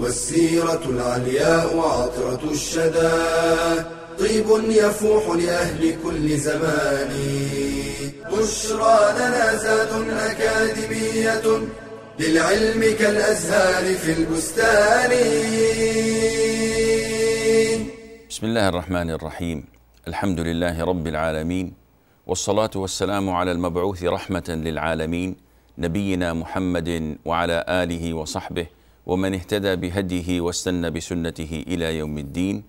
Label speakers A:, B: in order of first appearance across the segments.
A: والسيرة العلياء وعطرة الشدى. طيب يفوح لأهل كل زمان. بشرى لنا زاد أكاديمية للعلم كالأزهار في البستان.
B: بسم الله الرحمن الرحيم. الحمد لله رب العالمين والصلاة والسلام على المبعوث رحمة للعالمين نبينا محمد وعلى آله وصحبه ومن اهتدى بهديه واستنى بسنته إلى يوم الدين.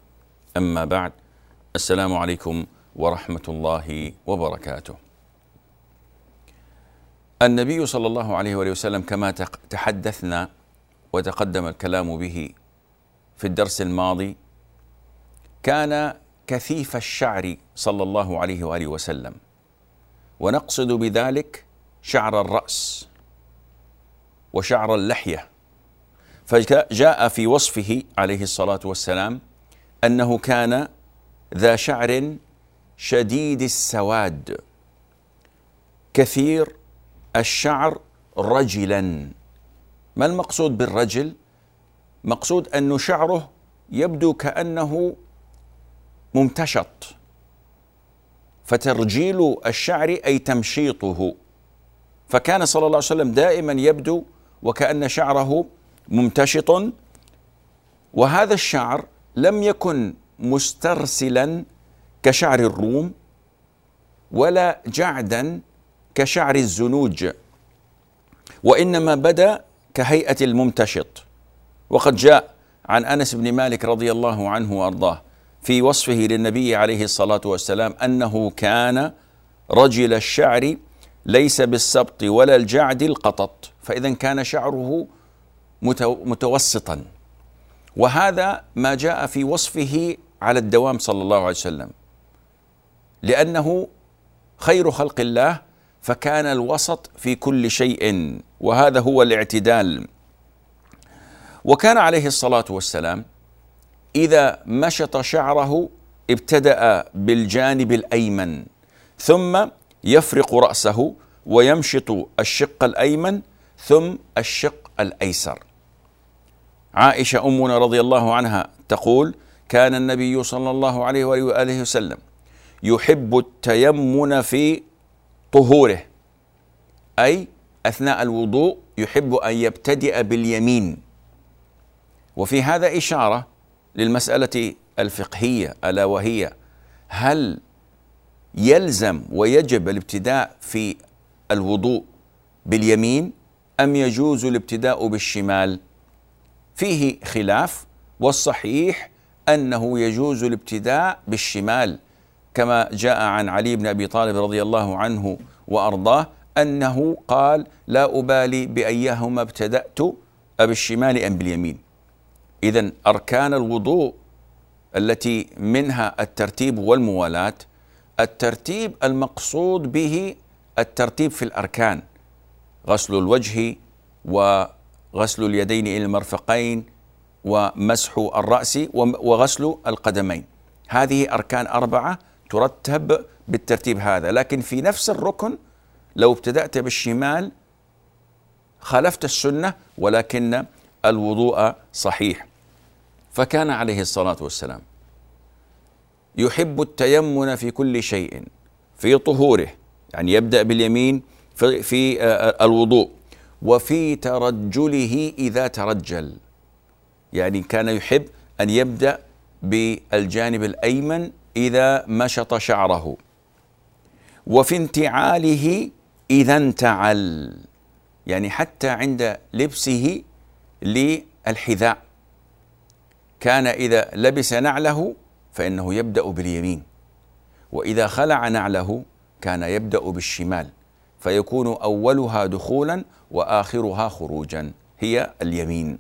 B: أما بعد السلام عليكم ورحمة الله وبركاته. النبي صلى الله عليه وآله وسلم كما تحدثنا وتقدم الكلام به في الدرس الماضي كان كثيف الشعر صلى الله عليه وآله وسلم. ونقصد بذلك شعر الرأس وشعر اللحية. فجاء في وصفه عليه الصلاة والسلام أنه كان ذا شعر شديد السواد كثير الشعر رجلا. ما المقصود بالرجل؟ مقصود أن شعره يبدو كأنه ممتشط فترجيل الشعر أي تمشيطه. فكان صلى الله عليه وسلم دائما يبدو وكأن شعره ممتشط وهذا الشعر لم يكن مسترسلا كشعر الروم ولا جعدا كشعر الزنوج وإنما بدأ كهيئة الممتشط. وقد جاء عن أنس بن مالك رضي الله عنه وأرضاه في وصفه للنبي عليه الصلاة والسلام أنه كان رجل الشعر ليس بالسبط ولا الجعد القطط فإذا كان شعره متوسطا. وهذا ما جاء في وصفه على الدوام صلى الله عليه وسلم. لأنه خير خلق الله فكان الوسط في كل شيء وهذا هو الاعتدال. وكان عليه الصلاة والسلام إذا مشط شعره ابتدأ بالجانب الأيمن ثم يفرق رأسه ويمشط الشق الأيمن ثم الشق الأيسر. عائشة أمنا رضي الله عنها تقول كان النبي صلى الله عليه وآله وسلم يحب التيمن في طهوره أي أثناء الوضوء يحب أن يبتدئ باليمين. وفي هذا إشارة للمسألة الفقهية ألا وهي هل يلزم ويجب الابتداء في الوضوء باليمين أم يجوز الابتداء بالشمال؟ فيه خلاف والصحيح أنه يجوز الابتداء بالشمال كما جاء عن علي بن أبي طالب رضي الله عنه وأرضاه أنه قال لا أبالي بأيهما ابتدأت بالشمال أم باليمين. اذا أركان الوضوء التي منها الترتيب والموالاة الترتيب المقصود به الترتيب في الأركان غسل الوجه و غسل اليدين إلى المرفقين ومسح الرأس وغسل القدمين. هذه أركان أربعة ترتب بالترتيب هذا لكن في نفس الركن لو ابتدأت بالشمال خالفت السنة ولكن الوضوء صحيح. فكان عليه الصلاة والسلام يحب التيمن في كل شيء في طهوره يعني يبدأ باليمين في, في الوضوء. وفي ترجله إذا ترجل. يعني كان يحب أن يبدأ بالجانب الأيمن إذا مشط شعره. وفي انتعاله إذا انتعل. يعني حتى عند لبسه للحذاء. كان إذا لبس نعله فإنه يبدأ باليمين. وإذا خلع نعله كان يبدأ بالشمال. فيكون أولها دخولا وآخرها خروجا هي اليمين.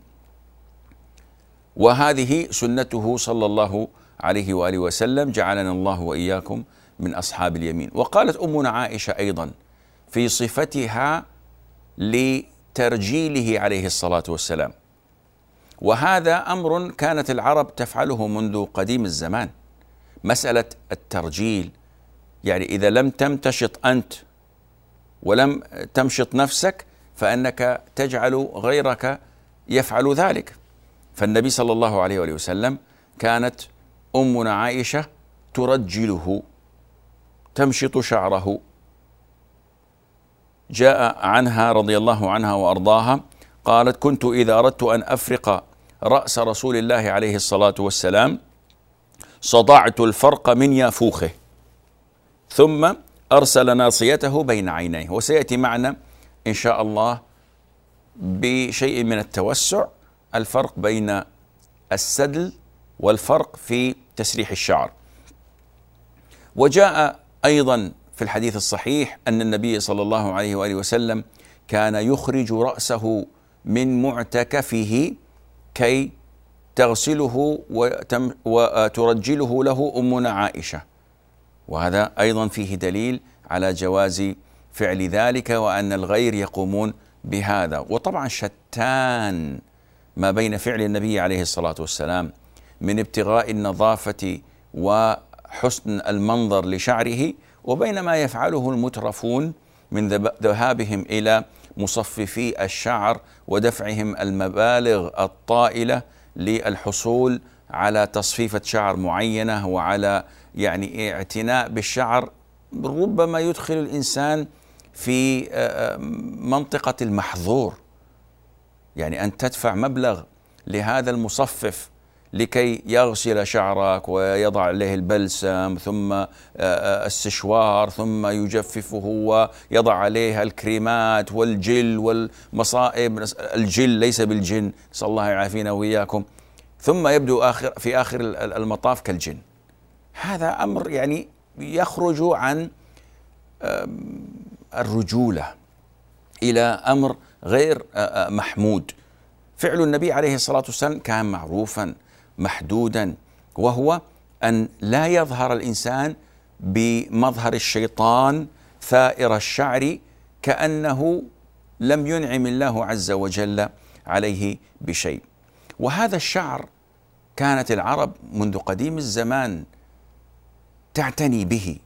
B: وهذه سنته صلى الله عليه وآله وسلم جعلنا الله وإياكم من أصحاب اليمين. وقالت أمنا عائشة أيضا في صفتها لترجيله عليه الصلاة والسلام وهذا أمر كانت العرب تفعله منذ قديم الزمان. مسألة الترجيل يعني إذا لم تمتشط أنت ولم تمشط نفسك فأنك تجعل غيرك يفعل ذلك. فالنبي صلى الله عليه وآله وسلم كانت أمنا عائشة ترجله تمشط شعره. جاء عنها رضي الله عنها وأرضاها قالت كنت إذا أردت أن أفرق رأس رسول الله عليه الصلاة والسلام صدعت الفرق من يافوخه ثم أرسل ناصيته بين عينيه وسيأتي معنا إن شاء الله بشيء من التوسع الفرق بين السدل والفرق في تسريح الشعر. وجاء أيضا في الحديث الصحيح أن النبي صلى الله عليه وآله وسلم كان يخرج رأسه من معتكفه كي تغسله وترجله له أمنا عائشة. وهذا أيضا فيه دليل على جواز فعل ذلك وأن الغير يقومون بهذا. وطبعا شتان ما بين فعل النبي عليه الصلاة والسلام من ابتغاء النظافة وحسن المنظر لشعره وبين ما يفعله المترفون من ذهابهم إلى مصففي الشعر ودفعهم المبالغ الطائلة للحصول على تصفيفة شعر معينة وعلى يعني اعتناء بالشعر. ربما يدخل الإنسان في منطقة المحظور. يعني أن تدفع مبلغ لهذا المصفف لكي يغسل شعرك ويضع عليه البلسم ثم آه، آه، السشوار ثم يجففه ويضع عليه الكريمات والجل والمصائب. الجل ليس بالجن نسأل الله يعافينا وإياكم. ثم يبدو آخر في آخر المطاف كالجن. هذا أمر يعني يخرج عن الرجولة إلى أمر غير آه، آه، محمود. فعل النبي عليه الصلاة والسلام كان معروفا محدودا وهو أن لا يظهر الإنسان بمظهر الشيطان ثائر الشعر كأنه لم ينعم الله عز وجل عليه بشيء. وهذا الشعر كانت العرب منذ قديم الزمان تعتني به.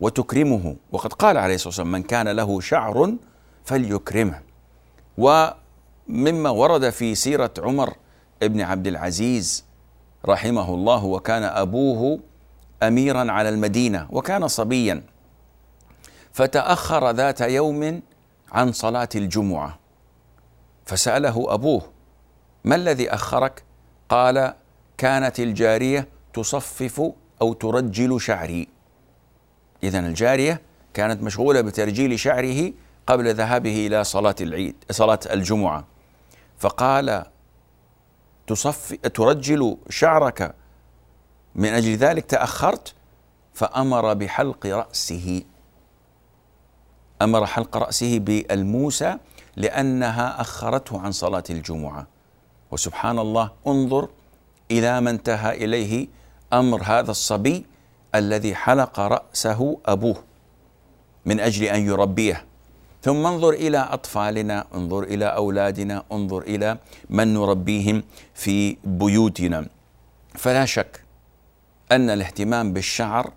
B: وتكرمه. وقد قال عليه الصلاة والسلام من كان له شعر فليكرمه. ومما ورد في سيرة عمر بن عبد العزيز رحمه الله وكان أبوه أميرا على المدينة وكان صبيا. فتأخر ذات يوم عن صلاة الجمعة. فسأله أبوه ما الذي أخرك؟ قال كانت الجارية تصفف أو ترجل شعري. إذا الجارية كانت مشغولة بترجيل شعره قبل ذهابه إلى صلاة العيد صلاة الجمعة. فقال تصفي ترجل شعرك. من أجل ذلك تأخرت؟ فأمر بحلق رأسه. أمر حلق رأسه بالموسى لأنها أخرته عن صلاة الجمعة. وسبحان الله انظر إلى ما انتهى إليه أمر هذا الصبي الذي حلق رأسه أبوه من أجل أن يربيه. ثم انظر إلى أطفالنا انظر إلى أولادنا انظر إلى من نربيهم في بيوتنا. فلا شك أن الاهتمام بالشعر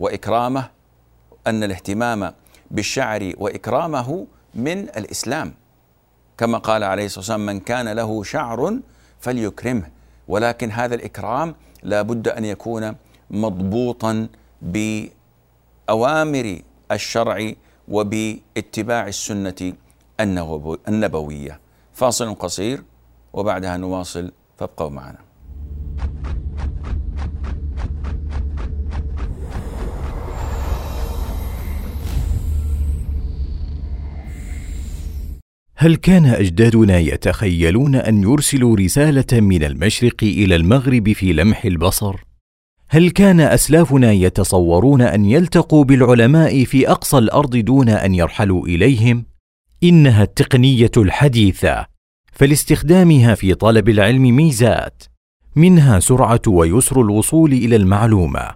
B: وإكرامه أن الاهتمام بالشعر وإكرامه من الإسلام. كما قال عليه الصلاة والسلام من كان له شعر فليكرمه. ولكن هذا الإكرام لا بد أن يكون مضبوطا بأوامر الشرع وباتباع السنة النبوية. فاصل قصير وبعدها نواصل فابقوا معنا.
C: هل كان أجدادنا يتخيلون أن يرسلوا رسالة من المشرق إلى المغرب في لمح البصر؟ هل كان أسلافنا يتصورون أن يلتقوا بالعلماء في أقصى الأرض دون أن يرحلوا إليهم؟ إنها التقنية الحديثة فلاستخدامها في طلب العلم ميزات منها سرعة ويسر الوصول إلى المعلومة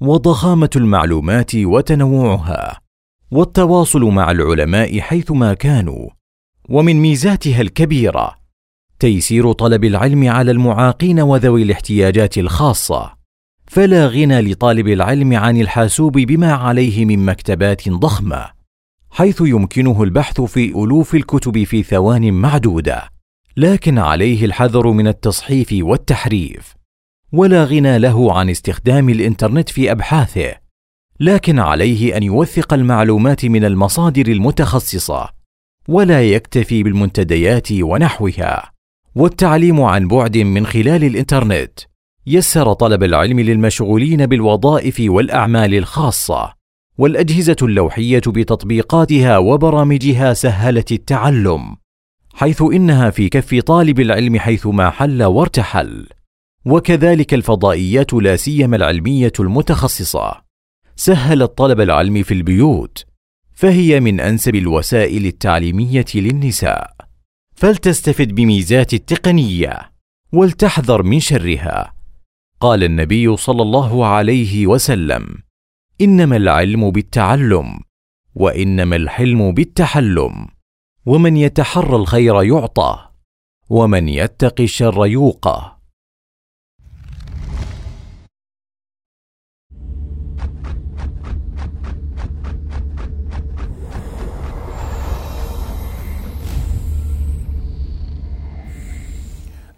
C: وضخامة المعلومات وتنوعها والتواصل مع العلماء حيثما كانوا ومن ميزاتها الكبيرة تيسير طلب العلم على المعاقين وذوي الاحتياجات الخاصة. فلا غنى لطالب العلم عن الحاسوب بما عليه من مكتبات ضخمة حيث يمكنه البحث في ألوف الكتب في ثوان معدودة لكن عليه الحذر من التصحيف والتحريف. ولا غنى له عن استخدام الإنترنت في أبحاثه لكن عليه أن يوثق المعلومات من المصادر المتخصصة ولا يكتفي بالمنتديات ونحوها والتعليم عن بعد من خلال الإنترنت. يسر طلب العلم للمشغولين بالوظائف والأعمال الخاصة والأجهزة اللوحية بتطبيقاتها وبرامجها سهلت التعلم حيث إنها في كف طالب العلم حيثما حل وارتحل وكذلك الفضائيات لا سيما العلمية المتخصصة. سهلت طلب العلم في البيوت فهي من أنسب الوسائل التعليمية للنساء. فلتستفد بميزات التقنية ولتحذر من شرها. قال النبي صلى الله عليه وسلم إنما العلم بالتعلم وإنما الحلم بالتحلم ومن يتحرى الخير يعطى ومن يتق الشر يوقى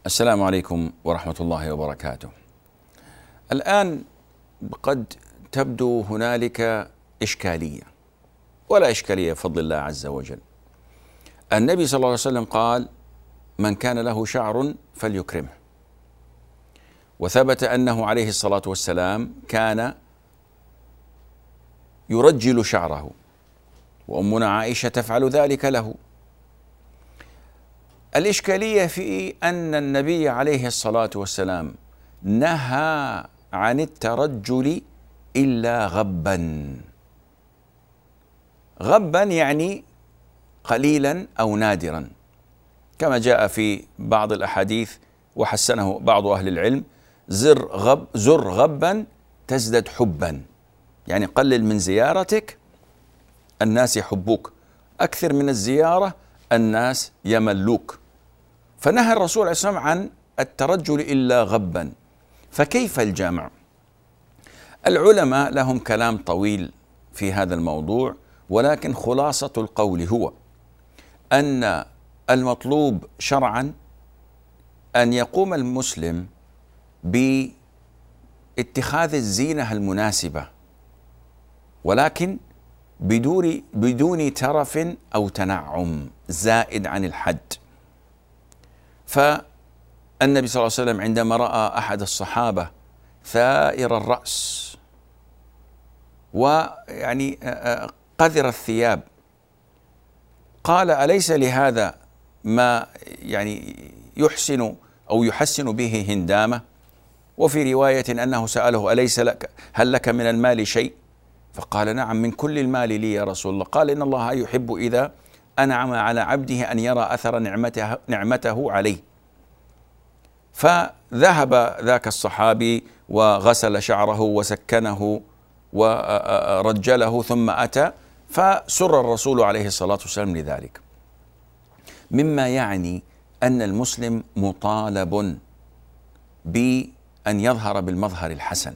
B: السلام عليكم ورحمة الله وبركاته. الآن قد تبدو هنالك إشكالية ولا إشكالية بفضل الله عز وجل. النبي صلى الله عليه وسلم قال: من كان له شعر فليكرمه. وثبت أنه عليه الصلاة والسلام كان يرجل شعره وأمنا عائشة تفعل ذلك له الإشكالية في أن النبي عليه الصلاة والسلام نهى عن الترجل إلا غبا. غبا يعني قليلا أو نادرا. كما جاء في بعض الأحاديث وحسنه بعض أهل العلم زر غب زر غبا تزدد حبا. يعني قلل من زيارتك الناس يحبوك. أكثر من الزيارة الناس يملوك. فنهى الرسول عليه الصلاة والسلام عن الترجل إلا غبا. فكيف الجمع؟ العلماء لهم كلام طويل في هذا الموضوع ولكن خلاصة القول هو أن المطلوب شرعا أن يقوم المسلم باتخاذ الزينة المناسبة ولكن بدون بدون ترف أو تنعم زائد عن الحد فالنبي صلى الله عليه وسلم عندما رأى أحد الصحابة ثائر الرأس ويعني قذر الثياب قال أليس لهذا ما يعني يحسن أو يحسن به هندامة؟ وفي رواية أنه سأله أليس لك هل لك من المال شيء؟ فقال نعم من كل المال لي يا رسول الله. قال إن الله يحب إذا أنعم على عبده أن يرى أثر نعمته نعمته عليه. فذهب ذاك الصحابي وغسل شعره وسكنه ورجله ثم أتى فسر الرسول عليه الصلاة والسلام لذلك. مما يعني أن المسلم مطالب بأن يظهر بالمظهر الحسن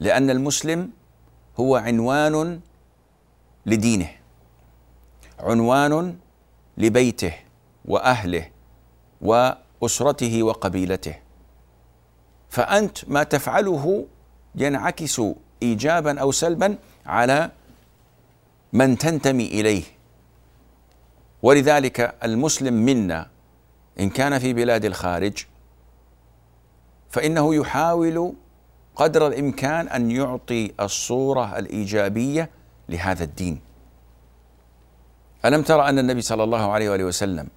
B: لأن المسلم هو عنوان لدينه عنوان لبيته وأهله واسرته وقبيلته. فأنت ما تفعله ينعكس ايجابا أو سلبا على من تنتمي إليه. ولذلك المسلم منا إن كان في بلاد الخارج فإنه يحاول قدر الإمكان أن يعطي الصورة الإيجابية لهذا الدين. ألم ترى أن النبي صلى الله عليه وآله وسلم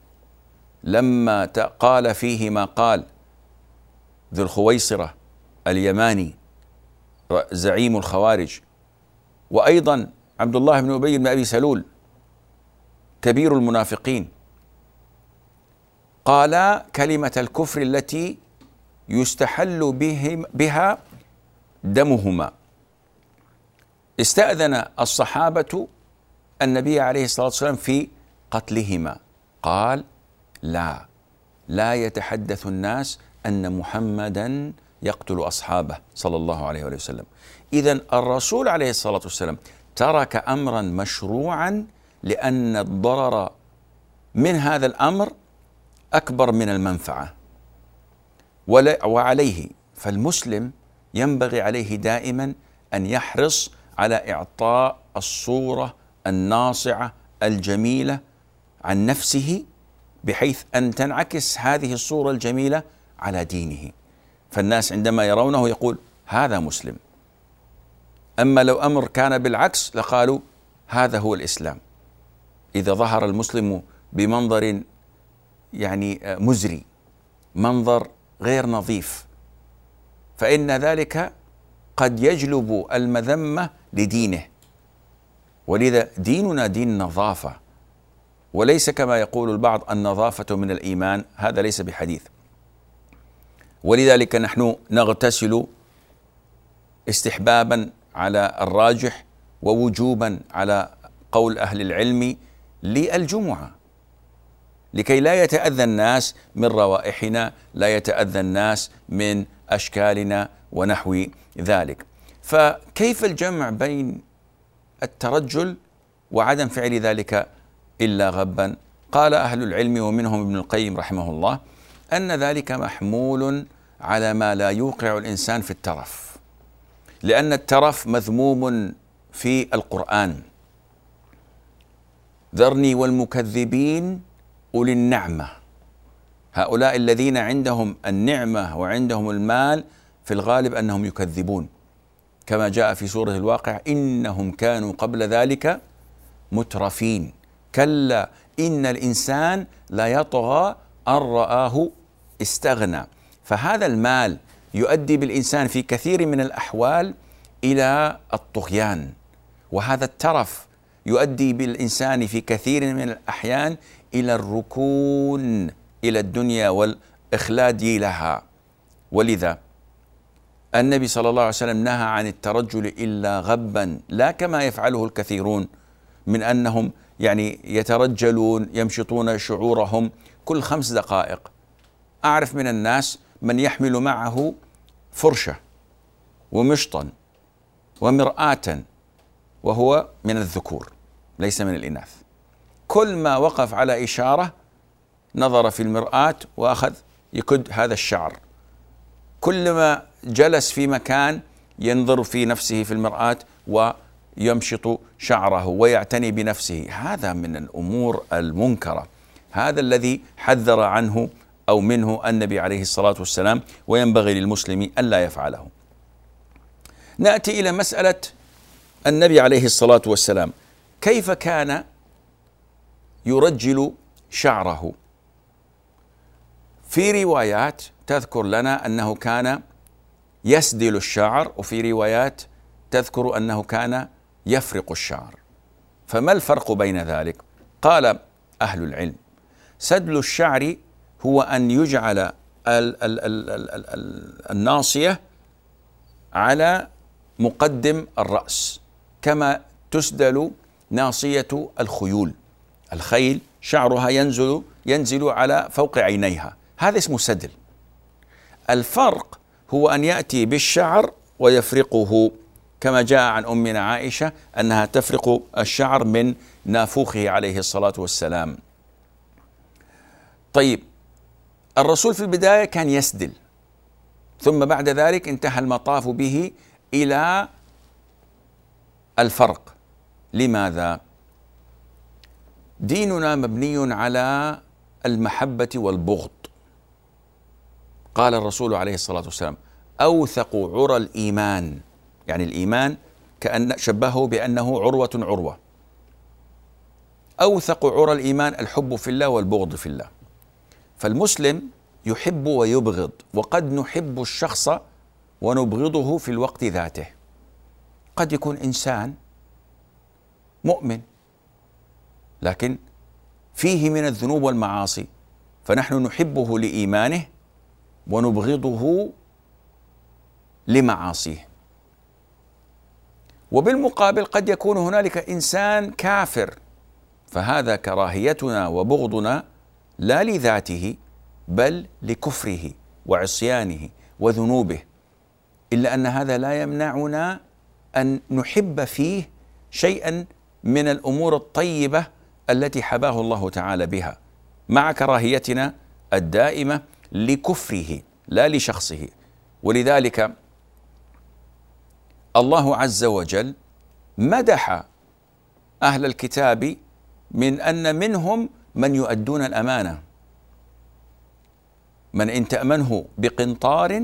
B: لما قال فيه ما قال ذو الخويصرة اليماني زعيم الخوارج. وأيضا عبد الله بن أبي بن أبي سلول كبير المنافقين. قالا كلمة الكفر التي يستحل بهم بها دمهما. استأذن الصحابة النبي عليه الصلاة والسلام في قتلهما. قال لا. لا يتحدث الناس أن محمدا يقتل أصحابه صلى الله عليه وسلم. إذا الرسول عليه الصلاة والسلام ترك أمرا مشروعا لأن الضرر من هذا الأمر أكبر من المنفعة. وعليه. فالمسلم ينبغي عليه دائما أن يحرص على إعطاء الصورة الناصعة الجميلة عن نفسه بحيث أن تنعكس هذه الصورة الجميلة على دينه. فالناس عندما يرونه يقول هذا مسلم. أما لو أمر كان بالعكس لقالوا هذا هو الإسلام. إذا ظهر المسلم بمنظر يعني مزري منظر غير نظيف فإن ذلك قد يجلب المذمة لدينه. ولذا ديننا دين نظافة. وليس كما يقول البعض النظافة من الإيمان هذا ليس بحديث. ولذلك نحن نغتسل استحبابا على الراجح ووجوبا على قول أهل العلم للجمعة. لكي لا يتأذى الناس من روائحنا لا يتأذى الناس من أشكالنا ونحو ذلك. فكيف الجمع بين الترجل وعدم فعل ذلك؟ إلا غبا. قال أهل العلم ومنهم ابن القيم رحمه الله أن ذلك محمول على ما لا يوقع الإنسان في الترف لأن الترف مذموم في القرآن. ذرني والمكذبين أولي النعمة. هؤلاء الذين عندهم النعمة وعندهم المال في الغالب أنهم يكذبون. كما جاء في سورة الواقع إنهم كانوا قبل ذلك مترفين. كلا إن الإنسان لا يطغى أن رآه استغنى. فهذا المال يؤدي بالإنسان في كثير من الأحوال إلى الطغيان. وهذا الترف يؤدي بالإنسان في كثير من الأحيان إلى الركون إلى الدنيا والإخلاد لها. ولذا النبي صلى الله عليه وسلم نهى عن الترجل إلا غبا لا كما يفعله الكثيرون من أنهم يعني يترجلون يمشطون شعورهم كل خمس دقائق. أعرف من الناس من يحمل معه فرشة ومشطا ومرآة وهو من الذكور ليس من الإناث. كل ما وقف على إشارة نظر في المرآة وأخذ يكد هذا الشعر. كلما جلس في مكان ينظر في نفسه في المرآة ويمشط شعره ويعتني بنفسه. هذا من الأمور المنكرة. هذا الذي حذر عنه أو منه النبي عليه الصلاة والسلام وينبغي للمسلم ألا يفعله. نأتي إلى مسألة النبي عليه الصلاة والسلام. كيف كان يرجل شعره؟ في روايات تذكر لنا أنه كان يسدل الشعر وفي روايات تذكر أنه كان يفرق الشعر. فما الفرق بين ذلك؟ قال أهل العلم سدل الشعر هو أن يجعل ال ال ال ال ال الناصية على مقدم الرأس كما تسدل ناصية الخيول. الخيل شعرها ينزل ينزل على فوق عينيها. هذا اسمه سدل. الفرق هو أن يأتي بالشعر ويفرقه. كما جاء عن امنا عائشة أنها تفرق الشعر من نافوخه عليه الصلاة والسلام. طيب الرسول في البداية كان يسدل ثم بعد ذلك انتهى المطاف به إلى الفرق لماذا؟ ديننا مبني على المحبة والبغض قال الرسول عليه الصلاة والسلام أوثق عرى الإيمان يعني الإيمان كأن شبهه بأنه عروة عروة. أوثق عرى الإيمان الحب في الله والبغض في الله. فالمسلم يحب ويبغض وقد نحب الشخص ونبغضه في الوقت ذاته. قد يكون إنسان مؤمن لكن فيه من الذنوب والمعاصي. فنحن نحبه لإيمانه ونبغضه لمعاصيه. وبالمقابل قد يكون هنالك إنسان كافر. فهذا كراهيتنا وبغضنا لا لذاته بل لكفره وعصيانه وذنوبه. إلا أن هذا لا يمنعنا أن نحب فيه شيئا من الأمور الطيبة التي حباه الله تعالى بها مع كراهيتنا الدائمة لكفره لا لشخصه. ولذلك الله عز وجل مدح أهل الكتاب من أن منهم من يؤدون الأمانة. من إن تأمنه بقنطار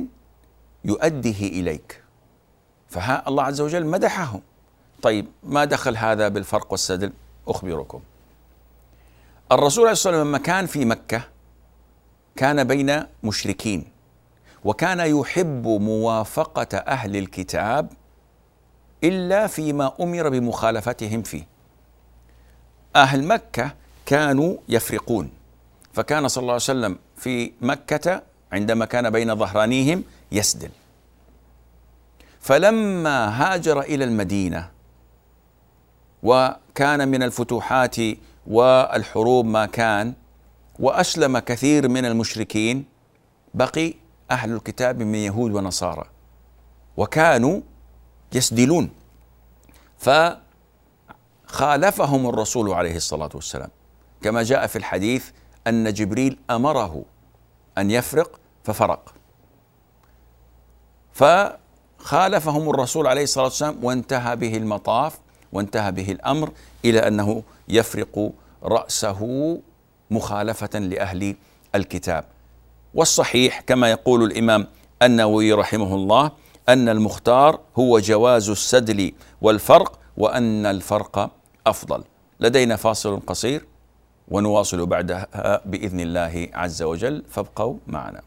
B: يؤديه إليك. فها الله عز وجل مدحهم طيب ما دخل هذا بالفرق والسدل؟ أخبركم. الرسول عليه الصلاة والسلام لما كان في مكة كان بين مشركين وكان يحب موافقة أهل الكتاب إلا فيما أمر بمخالفتهم فيه. أهل مكة كانوا يفرقون. فكان صلى الله عليه وسلم في مكة عندما كان بين ظهرانيهم يسدل. فلما هاجر إلى المدينة وكان من الفتوحات والحروب ما كان وأسلم كثير من المشركين بقي أهل الكتاب من يهود ونصارى. وكانوا يسدلون. فخالفهم الرسول عليه الصلاة والسلام. كما جاء في الحديث أن جبريل أمره أن يفرق ففرق. فخالفهم الرسول عليه الصلاة والسلام وانتهى به المطاف وانتهى به الأمر إلى أنه يفرق رأسه مخالفة لأهل الكتاب. والصحيح كما يقول الإمام النووي رحمه الله أن المختار هو جواز السدل والفرق وأن الفرق أفضل. لدينا فاصل قصير ونواصل بعدها بإذن الله عز وجل. فابقوا معنا.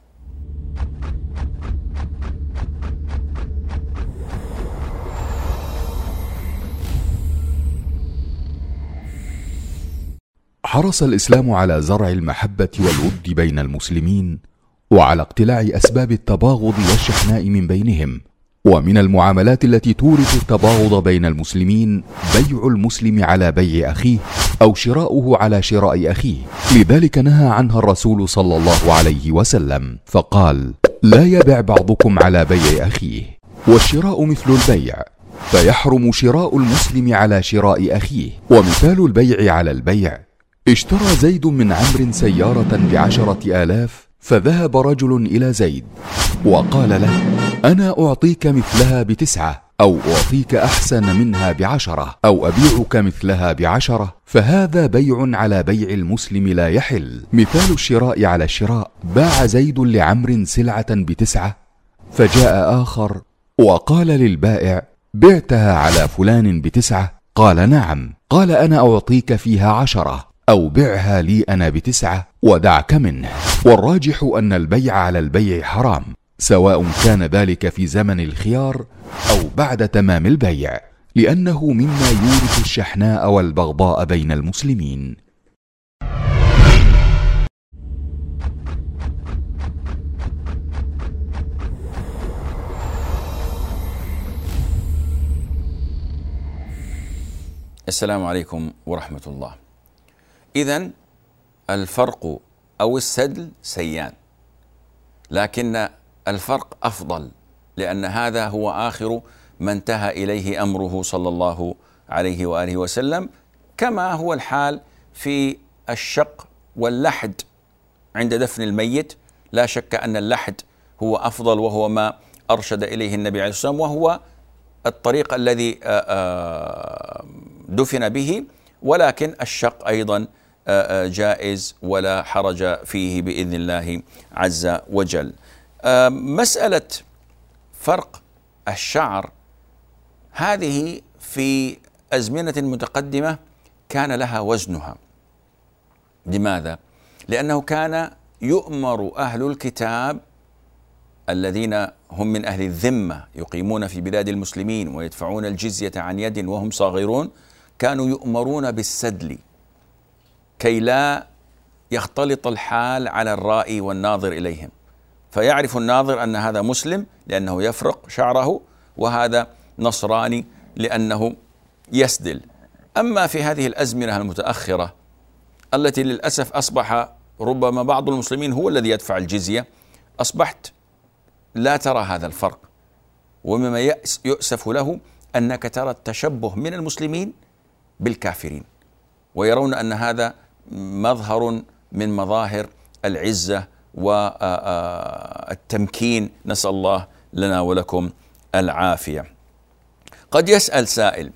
D: حرص الإسلام على زرع المحبة والود بين المسلمين وعلى اقتلاع أسباب التباغض والشحناء من بينهم ومن المعاملات التي تورث التباغض بين المسلمين بيع المسلم على بيع أخيه أو شراؤه على شراء أخيه. لذلك نهى عنها الرسول صلى الله عليه وسلم فقال لا يبع بعضكم على بيع أخيه والشراء مثل البيع فيحرم شراء المسلم على شراء أخيه. ومثال البيع على البيع اشترى زيد من عمرو سيارة بعشرة آلاف فذهب رجل إلى زيد وقال له أنا أعطيك مثلها بتسعة أو أعطيك أحسن منها بعشرة أو أبيعك مثلها بعشرة فهذا بيع على بيع المسلم لا يحل. مثال الشراء على الشراء باع زيد لعمر سلعة بتسعة فجاء آخر وقال للبائع بعتها على فلان بتسعة قال نعم قال أنا أعطيك فيها عشرة. أو بعها لي أنا بتسعة ودعك منه. والراجح أن البيع على البيع حرام سواء كان ذلك في زمن الخيار أو بعد تمام البيع لأنه مما يورث الشحناء والبغضاء بين المسلمين.
B: السلام عليكم ورحمة الله. اذا الفرق أو السدل سيان لكن الفرق أفضل لأن هذا هو آخر ما انتهى إليه أمره صلى الله عليه وآله وسلم كما هو الحال في الشق واللحد عند دفن الميت. لا شك أن اللحد هو أفضل وهو ما أرشد إليه النبي عليه الصلاة والسلام وهو الطريق الذي آه، آه، دفن به ولكن الشق أيضا آه، جائز ولا حرج فيه بإذن الله عز وجل. مسألة فرق الشعر هذه في أزمنة متقدمة كان لها وزنها. لماذا؟ لأنه كان يؤمر أهل الكتاب الذين هم من أهل الذمة يقيمون في بلاد المسلمين ويدفعون الجزية عن يد وهم صاغرون كانوا يؤمرون بالسدل كي لا يختلط الحال على الرائي والناظر إليهم. فيعرف الناظر أن هذا مسلم لأنه يفرق شعره وهذا نصراني لأنه يسدل. أما في هذه الأزمنة المتأخرة التي للأسف أصبح ربما بعض المسلمين هو الذي يدفع الجزية أصبحت لا ترى هذا الفرق. ومما يؤسف له أنك ترى التشبه من المسلمين بالكافرين. ويرون أن هذا مظهر من مظاهر العزة والتمكين نسأل الله لنا ولكم العافية. قد يسأل سائل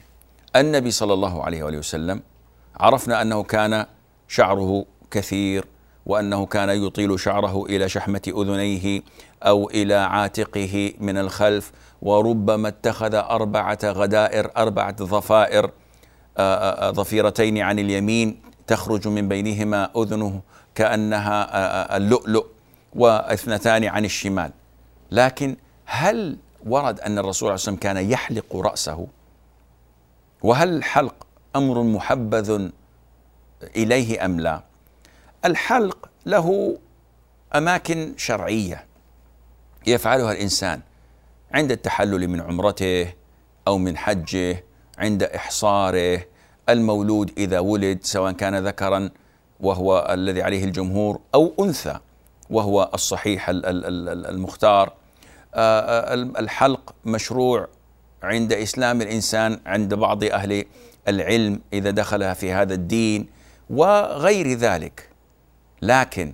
B: النبي صلى الله عليه وآله وسلم عرفنا أنه كان شعره كثير وأنه كان يطيل شعره إلى شحمة أذنيه أو إلى عاتقه من الخلف وربما اتخذ أربعة غدائر أربعة ضفائر ضفيرتين عن اليمين تخرج من بينهما أذنه كأنها اللؤلؤ واثنتان عن الشمال. لكن هل ورد أن الرسول عليه وسلم كان يحلق رأسه؟ وهل الحلق أمر محبذ إليه أم لا؟ الحلق له أماكن شرعية يفعلها الإنسان عند التحلل من عمرته أو من حجه عند إحصاره المولود إذا ولد سواء كان ذكرا وهو الذي عليه الجمهور أو أنثى وهو الصحيح المختار. الحلق مشروع عند إسلام الإنسان عند بعض أهل العلم إذا دخل في هذا الدين وغير ذلك. لكن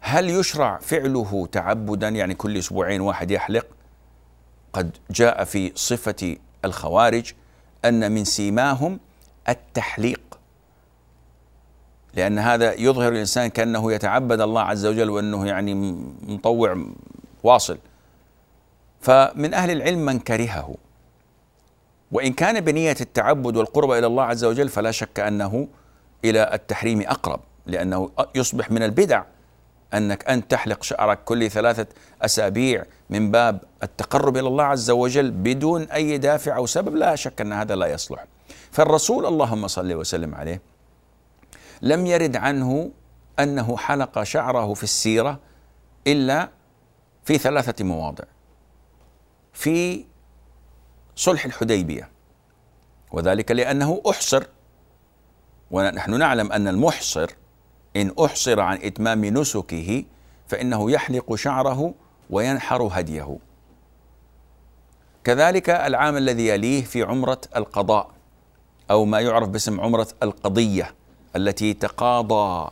B: هل يشرع فعله تعبدا؟ يعني كل أسبوعين واحد يحلق؟ قد جاء في صفة الخوارج أن من سيماهم التحليق. لأن هذا يظهر الإنسان كأنه يتعبد الله عز وجل وأنه يعني مطوع واصل. فمن أهل العلم من كرهه. وإن كان بنية التعبد والقرب إلى الله عز وجل فلا شك أنه إلى التحريم أقرب لأنه يصبح من البدع أنك أن تحلق شعرك كل ثلاثة أسابيع من باب التقرب إلى الله عز وجل بدون أي دافع أو سبب. لا شك أن هذا لا يصلح. فالرسول اللهم صل وسلم عليه لم يرد عنه أنه حلق شعره في السيرة إلا في ثلاثة مواضع. في صلح الحديبية وذلك لأنه أحصر ونحن نعلم أن المحصر إن أحصر عن إتمام نسكه فإنه يحلق شعره وينحر هديه كذلك العام الذي يليه في عمرة القضاء أو ما يعرف باسم عمرة القضية التي تقاضى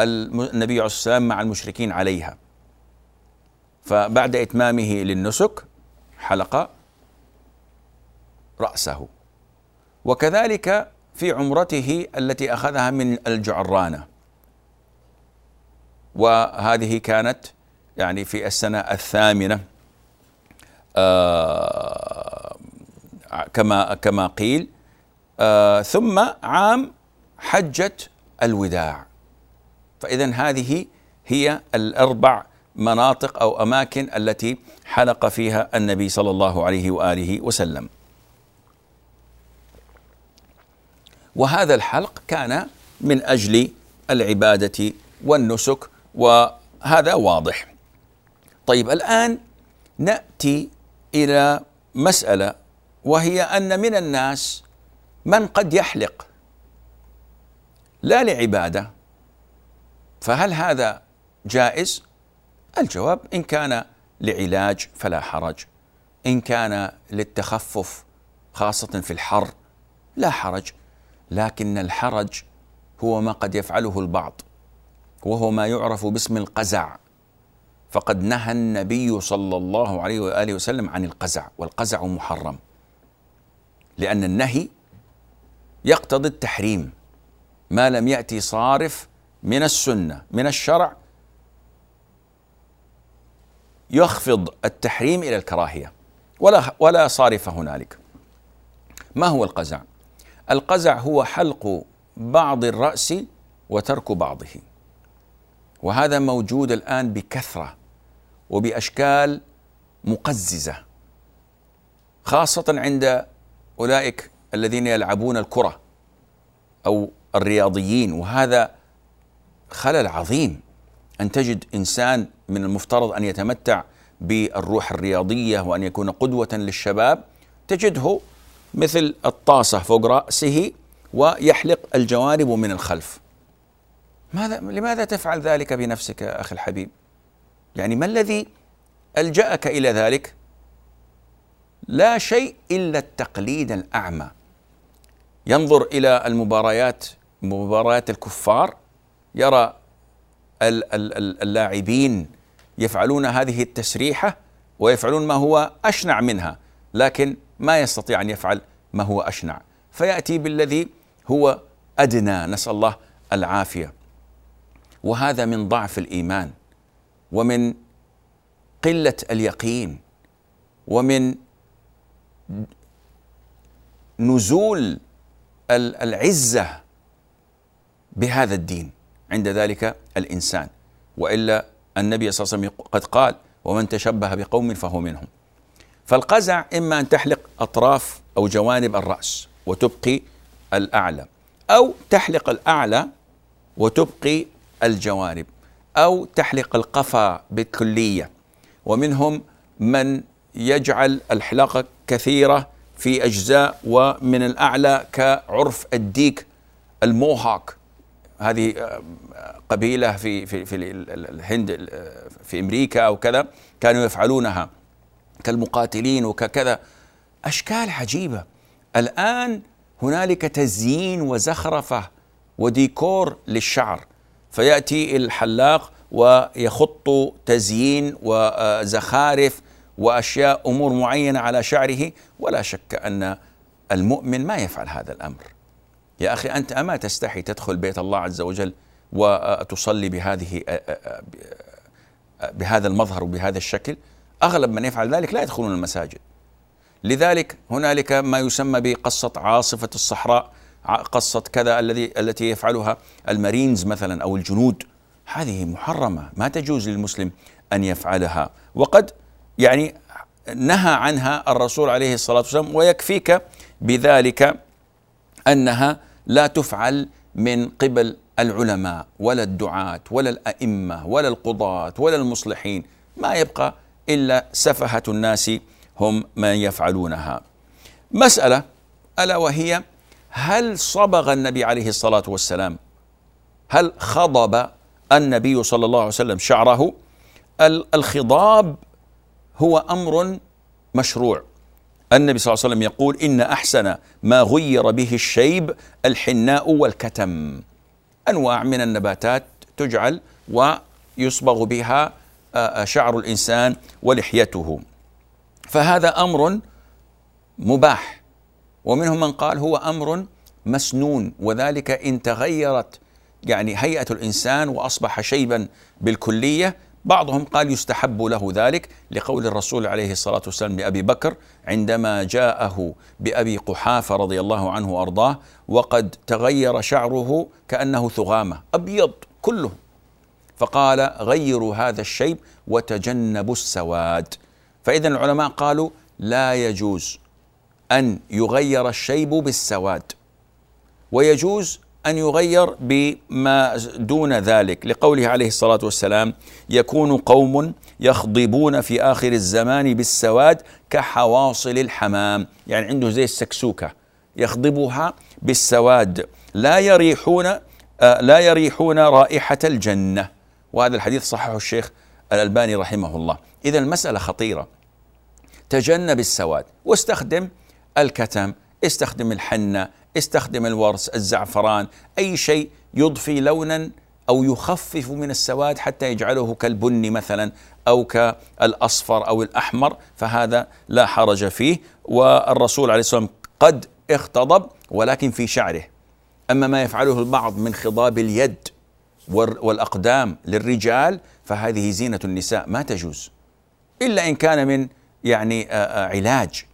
B: النبي عليه والسلام مع المشركين عليها. فبعد إتمامه للنسك حلق رأسه. وكذلك في عمرته التي أخذها من الجعرانة. وهذه كانت يعني في السنة الثامنة آه كما كما قيل آه ثم عام حجة الوداع. فاذا هذه هي الأربع مناطق أو أماكن التي حلق فيها النبي صلى الله عليه وآله وسلم. وهذا الحلق كان من أجل العبادة والنسك وهذا واضح. طيب الآن نأتي إلى مسألة وهي أن من الناس من قد يحلق لا لعبادة فهل هذا جائز؟ الجواب إن كان لعلاج فلا حرج إن كان للتخفف خاصة في الحر لا حرج لكن الحرج هو ما قد يفعله البعض وهو ما يعرف باسم القزع. فقد نهى النبي صلى الله عليه وآله وسلم عن القزع والقزع محرم لأن النهي يقتضي التحريم. ما لم يأتي صارف من السنة من الشرع يخفض التحريم إلى الكراهية. ولا ولا صارف هنالك. ما هو القزع؟ القزع هو حلق بعض الرأس وترك بعضه. وهذا موجود الآن بكثرة وبأشكال مقززة خاصة عند أولئك الذين يلعبون الكرة أو الرياضيين وهذا خلل عظيم. أن تجد إنسان من المفترض أن يتمتع بالروح الرياضية وأن يكون قدوة للشباب تجده مثل الطاسة فوق رأسه ويحلق الجوانب من الخلف. ماذا لماذا تفعل ذلك بنفسك يا أخي الحبيب؟ يعني ما الذي ألجأك إلى ذلك؟ لا شيء إلا التقليد الأعمى. ينظر إلى المباريات مباريات الكفار يرى اللاعبين يفعلون هذه التسريحة ويفعلون ما هو أشنع منها لكن ما يستطيع أن يفعل ما هو أشنع. فيأتي بالذي هو أدنى نسأل الله العافية. وهذا من ضعف الإيمان ومن قلة اليقين ومن نزول العزة بهذا الدين عند ذلك الإنسان. وإلا النبي صلى الله عليه وسلم قد قال ومن تشبه بقوم فهو منهم. فالقزع إما أن تحلق أطراف أو جوانب الرأس وتبقي الأعلى أو تحلق الأعلى وتبقي الجوانب أو تحلق القفا بالكلية. ومنهم من يجعل الحلاقه كثيرة في أجزاء ومن الأعلى كعرف الديك الموهاك. هذه آه، قبيلة في في في الهند في أمريكا أو كذا كانوا يفعلونها كالمقاتلين وككذا أشكال عجيبة. الآن هنالك تزيين وزخرفة وديكور للشعر. فيأتي الحلاق ويخط تزيين وزخارف وأشياء أمور معينة على شعره ولا شك أن المؤمن ما يفعل هذا الأمر. يا أخي أنت أما تستحي تدخل بيت الله عز وجل وتصلي بهذه بهذا المظهر وبهذا الشكل أغلب من يفعل ذلك لا يدخلون المساجد. لذلك هنالك ما يسمى بقصة عاصفة الصحراء قصة كذا الذي التي يفعلها المارينز مثلا أو الجنود. هذه محرمة ما تجوز للمسلم أن يفعلها. وقد يعني نهى عنها الرسول عليه الصلاة والسلام ويكفيك بذلك أنها لا تفعل من قبل العلماء ولا الدعاة ولا الأئمة ولا القضاة ولا المصلحين. ما يبقى إلا سفهة الناس هم من يفعلونها. مسألة ألا وهي هل صبغ النبي عليه الصلاة والسلام؟ هل خضب النبي صلى الله عليه وسلم شعره؟ الخضاب هو أمر مشروع. النبي صلى الله عليه وسلم يقول إن أحسن ما غير به الشيب الحناء والكتم. أنواع من النباتات تجعل ويصبغ بها شعر الإنسان ولحيته. فهذا أمر مباح. ومنهم من قال هو أمر مسنون وذلك إن تغيرت يعني هيئة الإنسان وأصبح شيبا بالكلية بعضهم قال يستحب له ذلك لقول الرسول عليه الصلاة والسلام لأبي بكر عندما جاءه بأبي قحافة رضي الله عنه وأرضاه وقد تغير شعره كأنه ثغامة أبيض كله. فقال غيروا هذا الشيب وتجنبوا السواد. فاذا العلماء قالوا لا يجوز أن يغير الشيب بالسواد ويجوز أن يغير بما دون ذلك. لقوله عليه الصلاة والسلام يكون قوم يخضبون في آخر الزمان بالسواد كحواصل الحمام. يعني عنده زي السكسوكة يخضبها بالسواد. لا يريحون آه، لا يريحون رائحة الجنة. وهذا الحديث صححه الشيخ الألباني رحمه الله. إذا المسألة خطيرة. تجنب السواد. واستخدم الكتم استخدم الحنة استخدم الورس الزعفران أي شيء يضفي لونا أو يخفف من السواد حتى يجعله كالبني مثلا أو كالأصفر أو الأحمر فهذا لا حرج فيه. والرسول عليه الصلاة والسلام قد اختضب ولكن في شعره. أما ما يفعله البعض من خضاب اليد والأقدام للرجال فهذه زينة النساء ما تجوز. إلا إن كان من يعني علاج.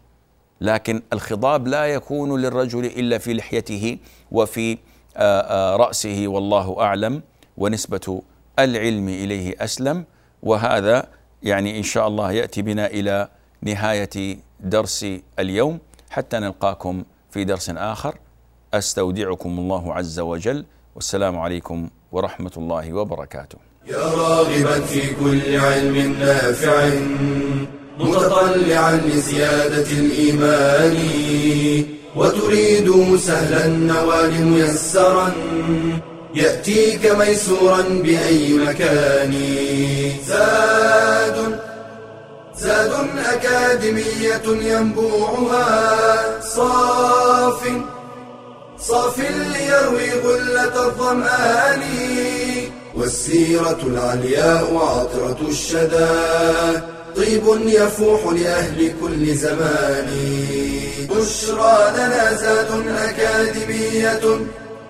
B: لكن الخضاب لا يكون للرجل إلا في لحيته وفي آه، آه، رأسه والله أعلم ونسبة العلم إليه أسلم. وهذا يعني إن شاء الله يأتي بنا إلى نهاية درس اليوم. حتى نلقاكم في درس آخر. أستودعكم الله عز وجل. والسلام عليكم ورحمة الله وبركاته.
A: يا راغبا في كل علم نافع. متطلعا لزيادة الإيمان وتريد سهلا النوال ميسرا يأتيك ميسورا بأي مكان. زاد زاد أكاديمية ينبوعها صاف صاف ليروي غلة الظمآن والسيرة العلياء عطرة الشدى. طيب يفوح لأهل كل زمان. بشرى لنا زاد أكاديمية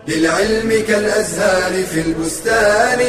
A: للعلم كالأزهار في البستان.